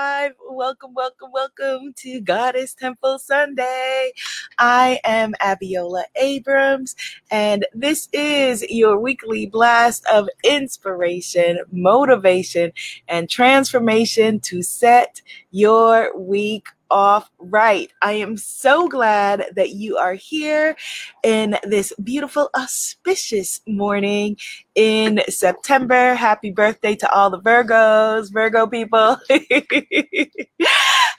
live. Welcome, welcome, welcome to Goddess Temple Sunday. I am Abiola Abrams, and this is your weekly blast of inspiration, motivation, and transformation to set your week off right. I am so glad that you are here in this beautiful, auspicious morning in September. Happy birthday to all the Virgos, Virgo people.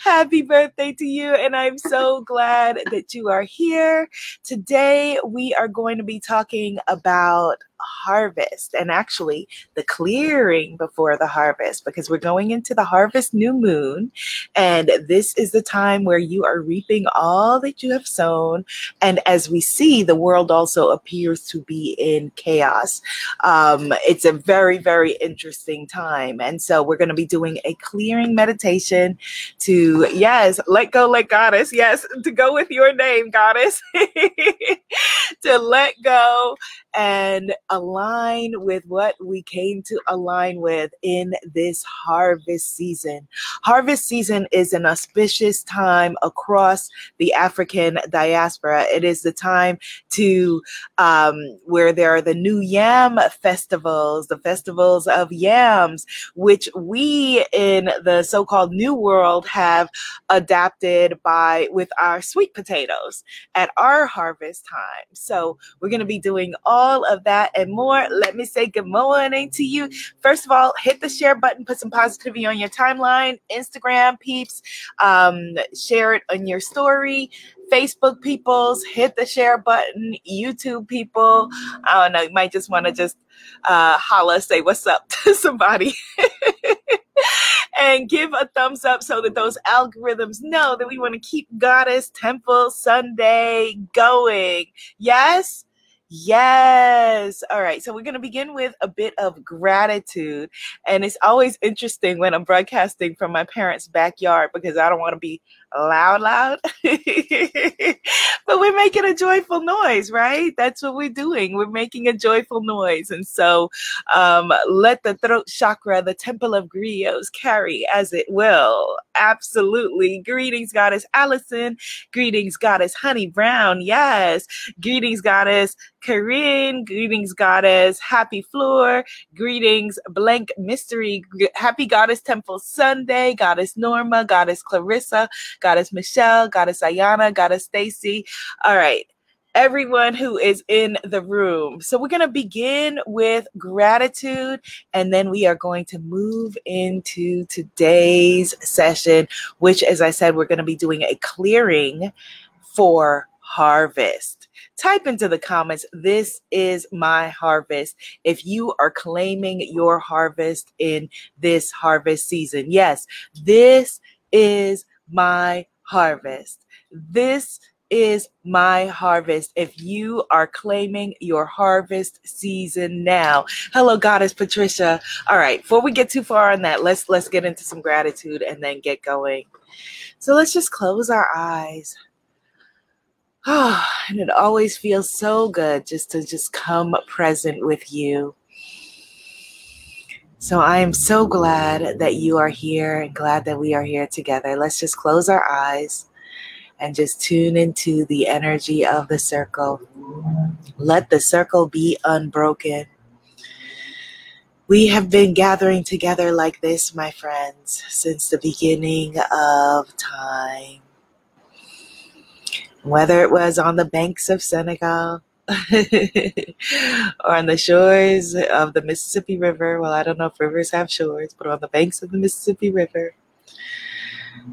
Happy birthday to you. And I'm so glad that you are here. Today, we are going to be talking about harvest and actually the clearing before the harvest because we're going into the harvest new moon and this is the time where you are reaping all that you have sown. And as we see the world also appears to be in chaos. Um, it's a very very interesting time. And so we're going to be doing a clearing meditation to yes let go let goddess yes to go with your name goddess to let go and align with what we came to align with in this harvest season. Harvest season is an auspicious time across the African diaspora. It is the time to um, where there are the new yam festivals, the festivals of yams, which we in the so-called New World have adapted by with our sweet potatoes at our harvest time. So we're going to be doing all all of that and more, let me say good morning to you. First of all, hit the share button, put some positivity on your timeline, Instagram peeps, um, share it on your story. Facebook peoples, hit the share button. YouTube people, I don't know, you might just want to just uh, holla, say what's up to somebody. And give a thumbs up so that those algorithms know that we want to keep Goddess Temple Sunday going. Yes? Yes. All right. So we're going to begin with a bit of gratitude. And it's always interesting when I'm broadcasting from my parents' backyard because I don't want to be loud, loud. but we're making a joyful noise, right? That's what we're doing. We're making a joyful noise. And so um, let the throat chakra, the temple of griots, carry as it will. Absolutely. Greetings, Goddess Allison. Greetings, Goddess Honey Brown. Yes. Greetings, Goddess Corinne. Greetings, Goddess Happy Floor. Greetings, Blank Mystery. Happy Goddess Temple Sunday. Goddess Norma. Goddess Clarissa. Goddess Michelle, Goddess Ayana, Goddess Stacy. All right everyone who is in the room. So, we're going to begin with gratitude and then we are going to move into today's session, which, as I said, we're going to be doing a clearing for harvest. Type into the comments, this is my harvest. If you are claiming your harvest in this harvest season, yes, this is my harvest. This is my harvest. If you are claiming your harvest season now. Hello, Goddess Patricia. All right, before we get too far on that, let's let's get into some gratitude and then get going. So let's just close our eyes. Oh, and it always feels so good just to just come present with you. So I am so glad that you are here and glad that we are here together. Let's just close our eyes and just tune into the energy of the circle. Let the circle be unbroken. We have been gathering together like this, my friends, since the beginning of time. Whether it was on the banks of Senegal, or on the shores of the Mississippi River. Well, I don't know if rivers have shores, but on the banks of the Mississippi River,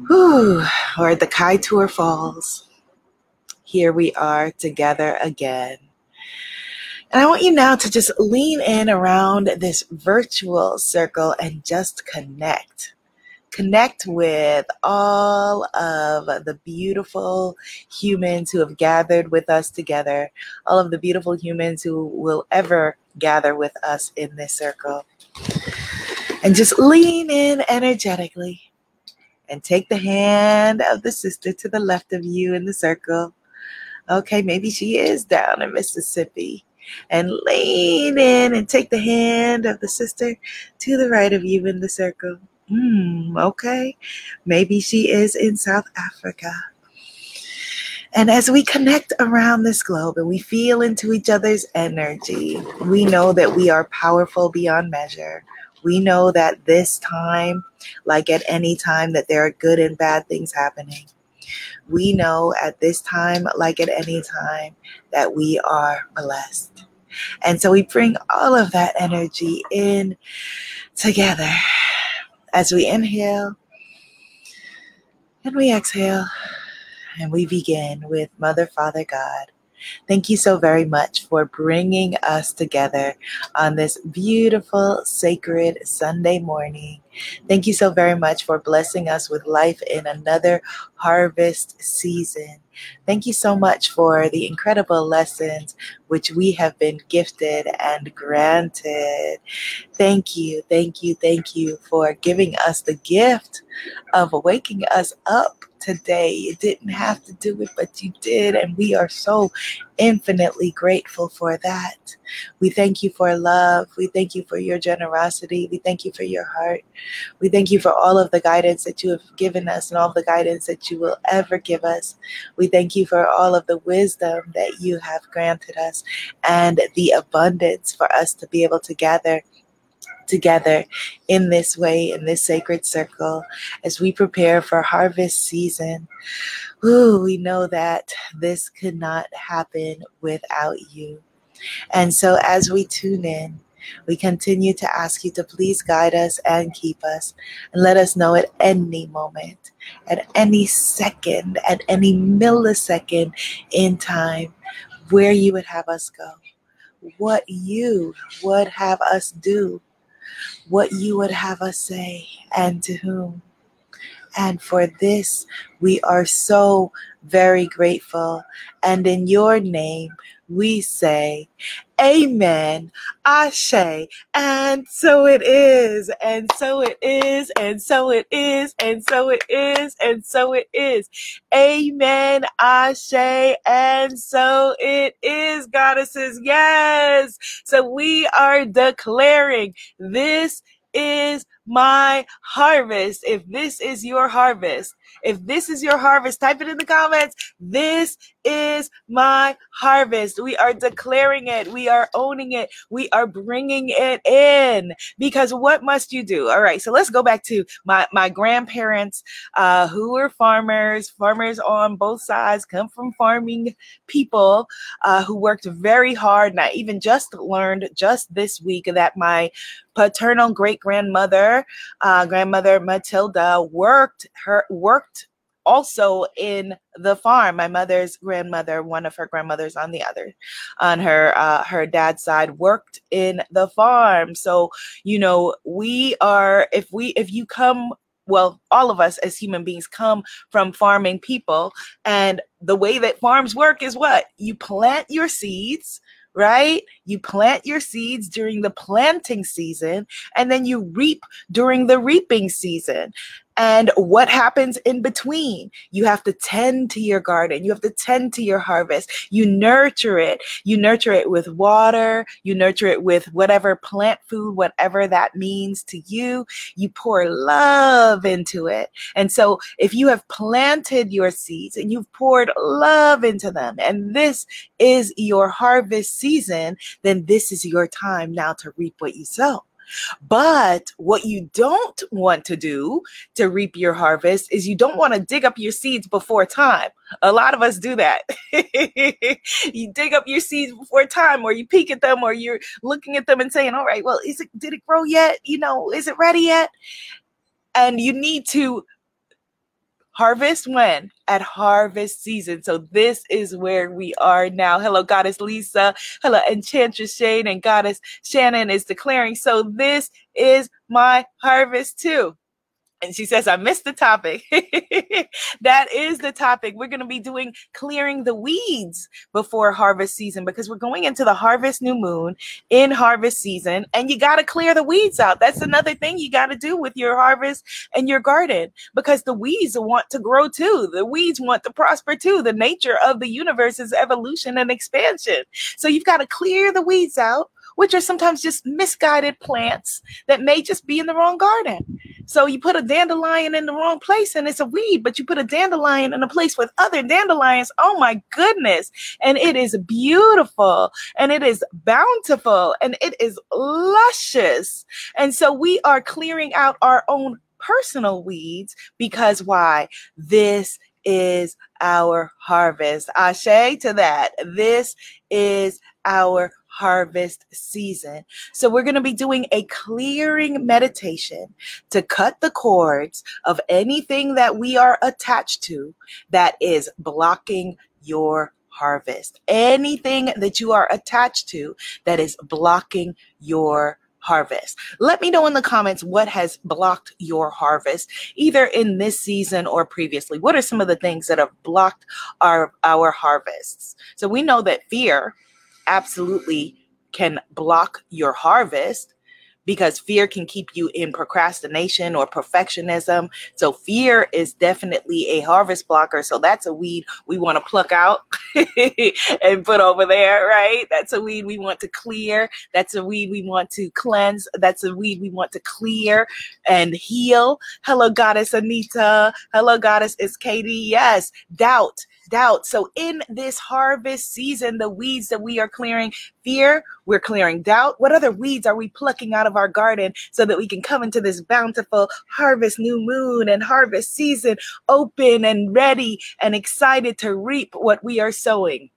whew, or the Kaieteur Falls. Here we are together again. And I want you now to just lean in around this virtual circle and just connect connect with all of the beautiful humans who have gathered with us together, all of the beautiful humans who will ever gather with us in this circle. And just lean in energetically and take the hand of the sister to the left of you in the circle. Okay, maybe she is down in Mississippi. And lean in and take the hand of the sister to the right of you in the circle. Hmm, okay. Maybe she is in South Africa. And as we connect around this globe and we feel into each other's energy, we know that we are powerful beyond measure. We know that this time, like at any time, that there are good and bad things happening. We know at this time, like at any time, that we are blessed. And so we bring all of that energy in together as we inhale and we exhale and we begin with Mother, Father, God. Thank you so very much for bringing us together on this beautiful, sacred Sunday morning. Thank you so very much for blessing us with life in another harvest season. Thank you so much for the incredible lessons which we have been gifted and granted. Thank you, thank you, thank you for giving us the gift of waking us up today. You didn't have to do it, but you did. And we are so infinitely grateful for that. We thank you for love. We thank you for your generosity. We thank you for your heart. We thank you for all of the guidance that you have given us and all the guidance that you will ever give us. We thank you for all of the wisdom that you have granted us and the abundance for us to be able to gather together in this way, in this sacred circle, as we prepare for harvest season. Ooh, we know that this could not happen without you. And so as we tune in, we continue to ask you to please guide us and keep us and let us know at any moment, at any second, at any millisecond in time where you would have us go, what you would have us do what you would have us say and to whom. And for this, we are so very grateful. And in your name, we say, Amen, Ashe, and so it is, and so it is, and so it is, and so it is, and so it is. Amen, Ashe, and so it is, goddesses. Yes. So we are declaring this is my harvest. If this is your harvest, if this is your harvest, type it in the comments. This is my harvest. We are declaring it. We are owning it. We are bringing it in because what must you do? All right. So let's go back to my, my grandparents, uh, who were farmers, farmers on both sides, come from farming people, uh, who worked very hard. And I even just learned just this week that my paternal great grandmother, uh, grandmother Matilda worked her worked also in the farm. My mother's grandmother, one of her grandmothers on the other, on her uh, her dad's side, worked in the farm. So you know, we are if we if you come well, all of us as human beings come from farming people. And the way that farms work is what? You plant your seeds, right? You plant your seeds during the planting season and then you reap during the reaping season and what happens in between. You have to tend to your garden. You have to tend to your harvest. You nurture it. You nurture it with water. You nurture it with whatever plant food, whatever that means to you. You pour love into it. And so if you have planted your seeds and you've poured love into them, and this is your harvest season, then this is your time now to reap what you sow. But what you don't want to do to reap your harvest is you don't want to dig up your seeds before time. A lot of us do that. you dig up your seeds before time, or you peek at them, or you're looking at them and saying, All right, well, is it did it grow yet? You know, is it ready yet? And you need to Harvest when? At harvest season. So this is where we are now. Hello, Goddess Lisa. Hello, Enchantress Shane and Goddess Shannon is declaring. So this is my harvest too. And she says, I missed the topic. that is the topic. We're going to be doing clearing the weeds before harvest season because we're going into the harvest new moon in harvest season. And you got to clear the weeds out. That's another thing you got to do with your harvest and your garden because the weeds want to grow too. The weeds want to prosper too. The nature of the universe is evolution and expansion. So you've got to clear the weeds out which are sometimes just misguided plants that may just be in the wrong garden. So you put a dandelion in the wrong place and it's a weed, but you put a dandelion in a place with other dandelions. Oh my goodness. And it is beautiful and it is bountiful and it is luscious. And so we are clearing out our own personal weeds because why? This is our harvest. Ashe to that. This is our harvest season. So we're going to be doing a clearing meditation to cut the cords of anything that we are attached to that is blocking your harvest. Anything that you are attached to that is blocking your harvest. Let me know in the comments what has blocked your harvest, either in this season or previously. What are some of the things that have blocked our our harvests? So we know that fear absolutely can block your harvest because fear can keep you in procrastination or perfectionism. So fear is definitely a harvest blocker. So that's a weed we want to pluck out and put over there, right? That's a weed we want to clear. That's a weed we want to cleanse. That's a weed we want to clear and heal. Hello, Goddess Anita. Hello, Goddess is Katie. Yes, doubt doubt. So in this harvest season, the weeds that we are clearing, fear, we're clearing doubt. What other weeds are we plucking out of our garden so that we can come into this bountiful harvest new moon and harvest season open and ready and excited to reap what we are sowing?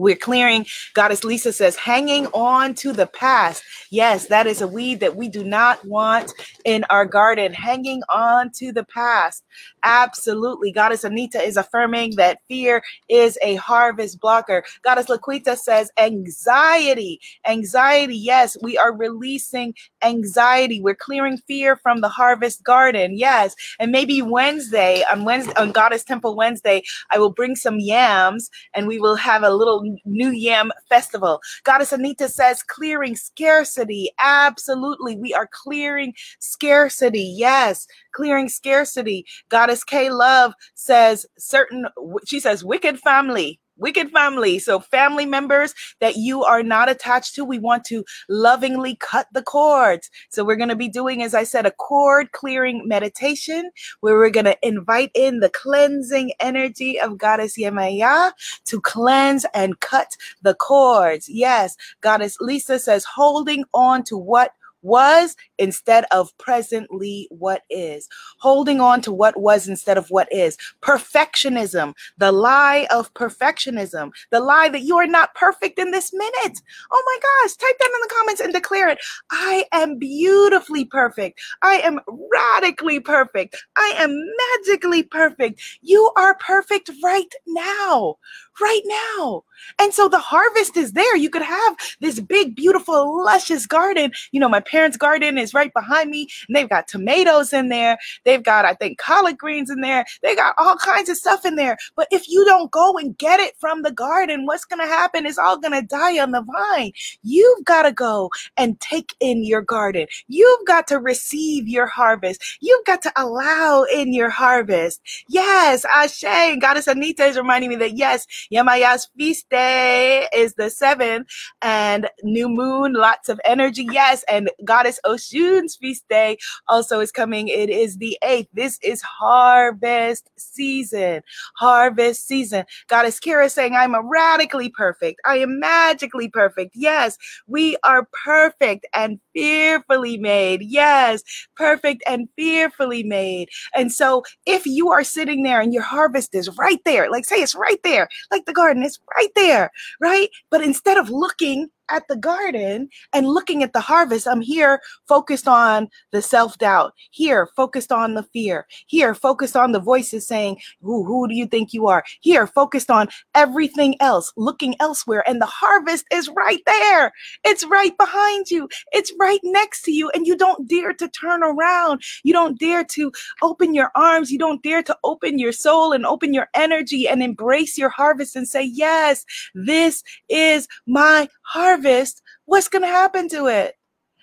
We're clearing, Goddess Lisa says, hanging on to the past. Yes, that is a weed that we do not want in our garden, hanging on to the past. Absolutely. Goddess Anita is affirming that fear is a harvest blocker. Goddess Laquita says, anxiety. Anxiety, yes, we are releasing anxiety. We're clearing fear from the harvest garden. Yes. And maybe Wednesday, on Wednesday, on Goddess Temple Wednesday, I will bring some yams and we will have a little New Yam Festival. Goddess Anita says, clearing scarcity. Absolutely. We are clearing scarcity. Yes, clearing scarcity. Goddess K Love says, certain, she says, wicked family wicked family. So, family members that you are not attached to, we want to lovingly cut the cords. So, we're going to be doing, as I said, a cord clearing meditation where we're going to invite in the cleansing energy of Goddess Yemaya to cleanse and cut the cords. Yes, Goddess Lisa says, holding on to what was instead of presently what is. Holding on to what was instead of what is. Perfectionism, the lie of perfectionism, the lie that you are not perfect in this minute. Oh my gosh, type that in the comments and declare it. I am beautifully perfect. I am radically perfect. I am magically perfect. You are perfect right now right now. And so the harvest is there. You could have this big, beautiful, luscious garden. You know, my parents' garden is right behind me, and they've got tomatoes in there. They've got, I think, collard greens in there. They got all kinds of stuff in there. But if you don't go and get it from the garden, what's going to happen is all going to die on the vine. You've got to go and take in your garden. You've got to receive your harvest. You've got to allow in your harvest. Yes, Ashe, Goddess Anita is reminding me that yes, Yemaya's feast day is the seventh, and new moon, lots of energy. Yes, and Goddess Oshun's feast day also is coming. It is the eighth. This is harvest season. Harvest season. Goddess Kira saying, I'm radically perfect. I am magically perfect. Yes, we are perfect and fearfully made. Yes, perfect and fearfully made. And so if you are sitting there and your harvest is right there, like say it's right there, like the garden is right there, right? But instead of looking at the garden and looking at the harvest, I'm here focused on the self doubt, here focused on the fear, here focused on the voices saying, who, who do you think you are? Here focused on everything else, looking elsewhere. And the harvest is right there. It's right behind you. It's right next to you. And you don't dare to turn around. You don't dare to open your arms. You don't dare to open your soul and open your energy and embrace your harvest and say, Yes, this is my harvest, what's going to happen to it?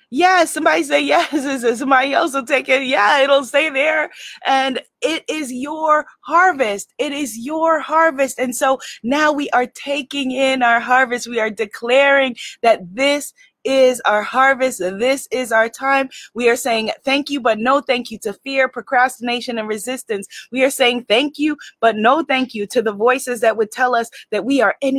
Yeah, somebody say yes, somebody else will take it. Yeah, it'll stay there. And it is your harvest. It is your harvest. And so now we are taking in our harvest. We are declaring that this is our harvest. This is our time. We are saying thank you, but no thank you to fear, procrastination, and resistance. We are saying thank you, but no thank you to the voices that would tell us that we are any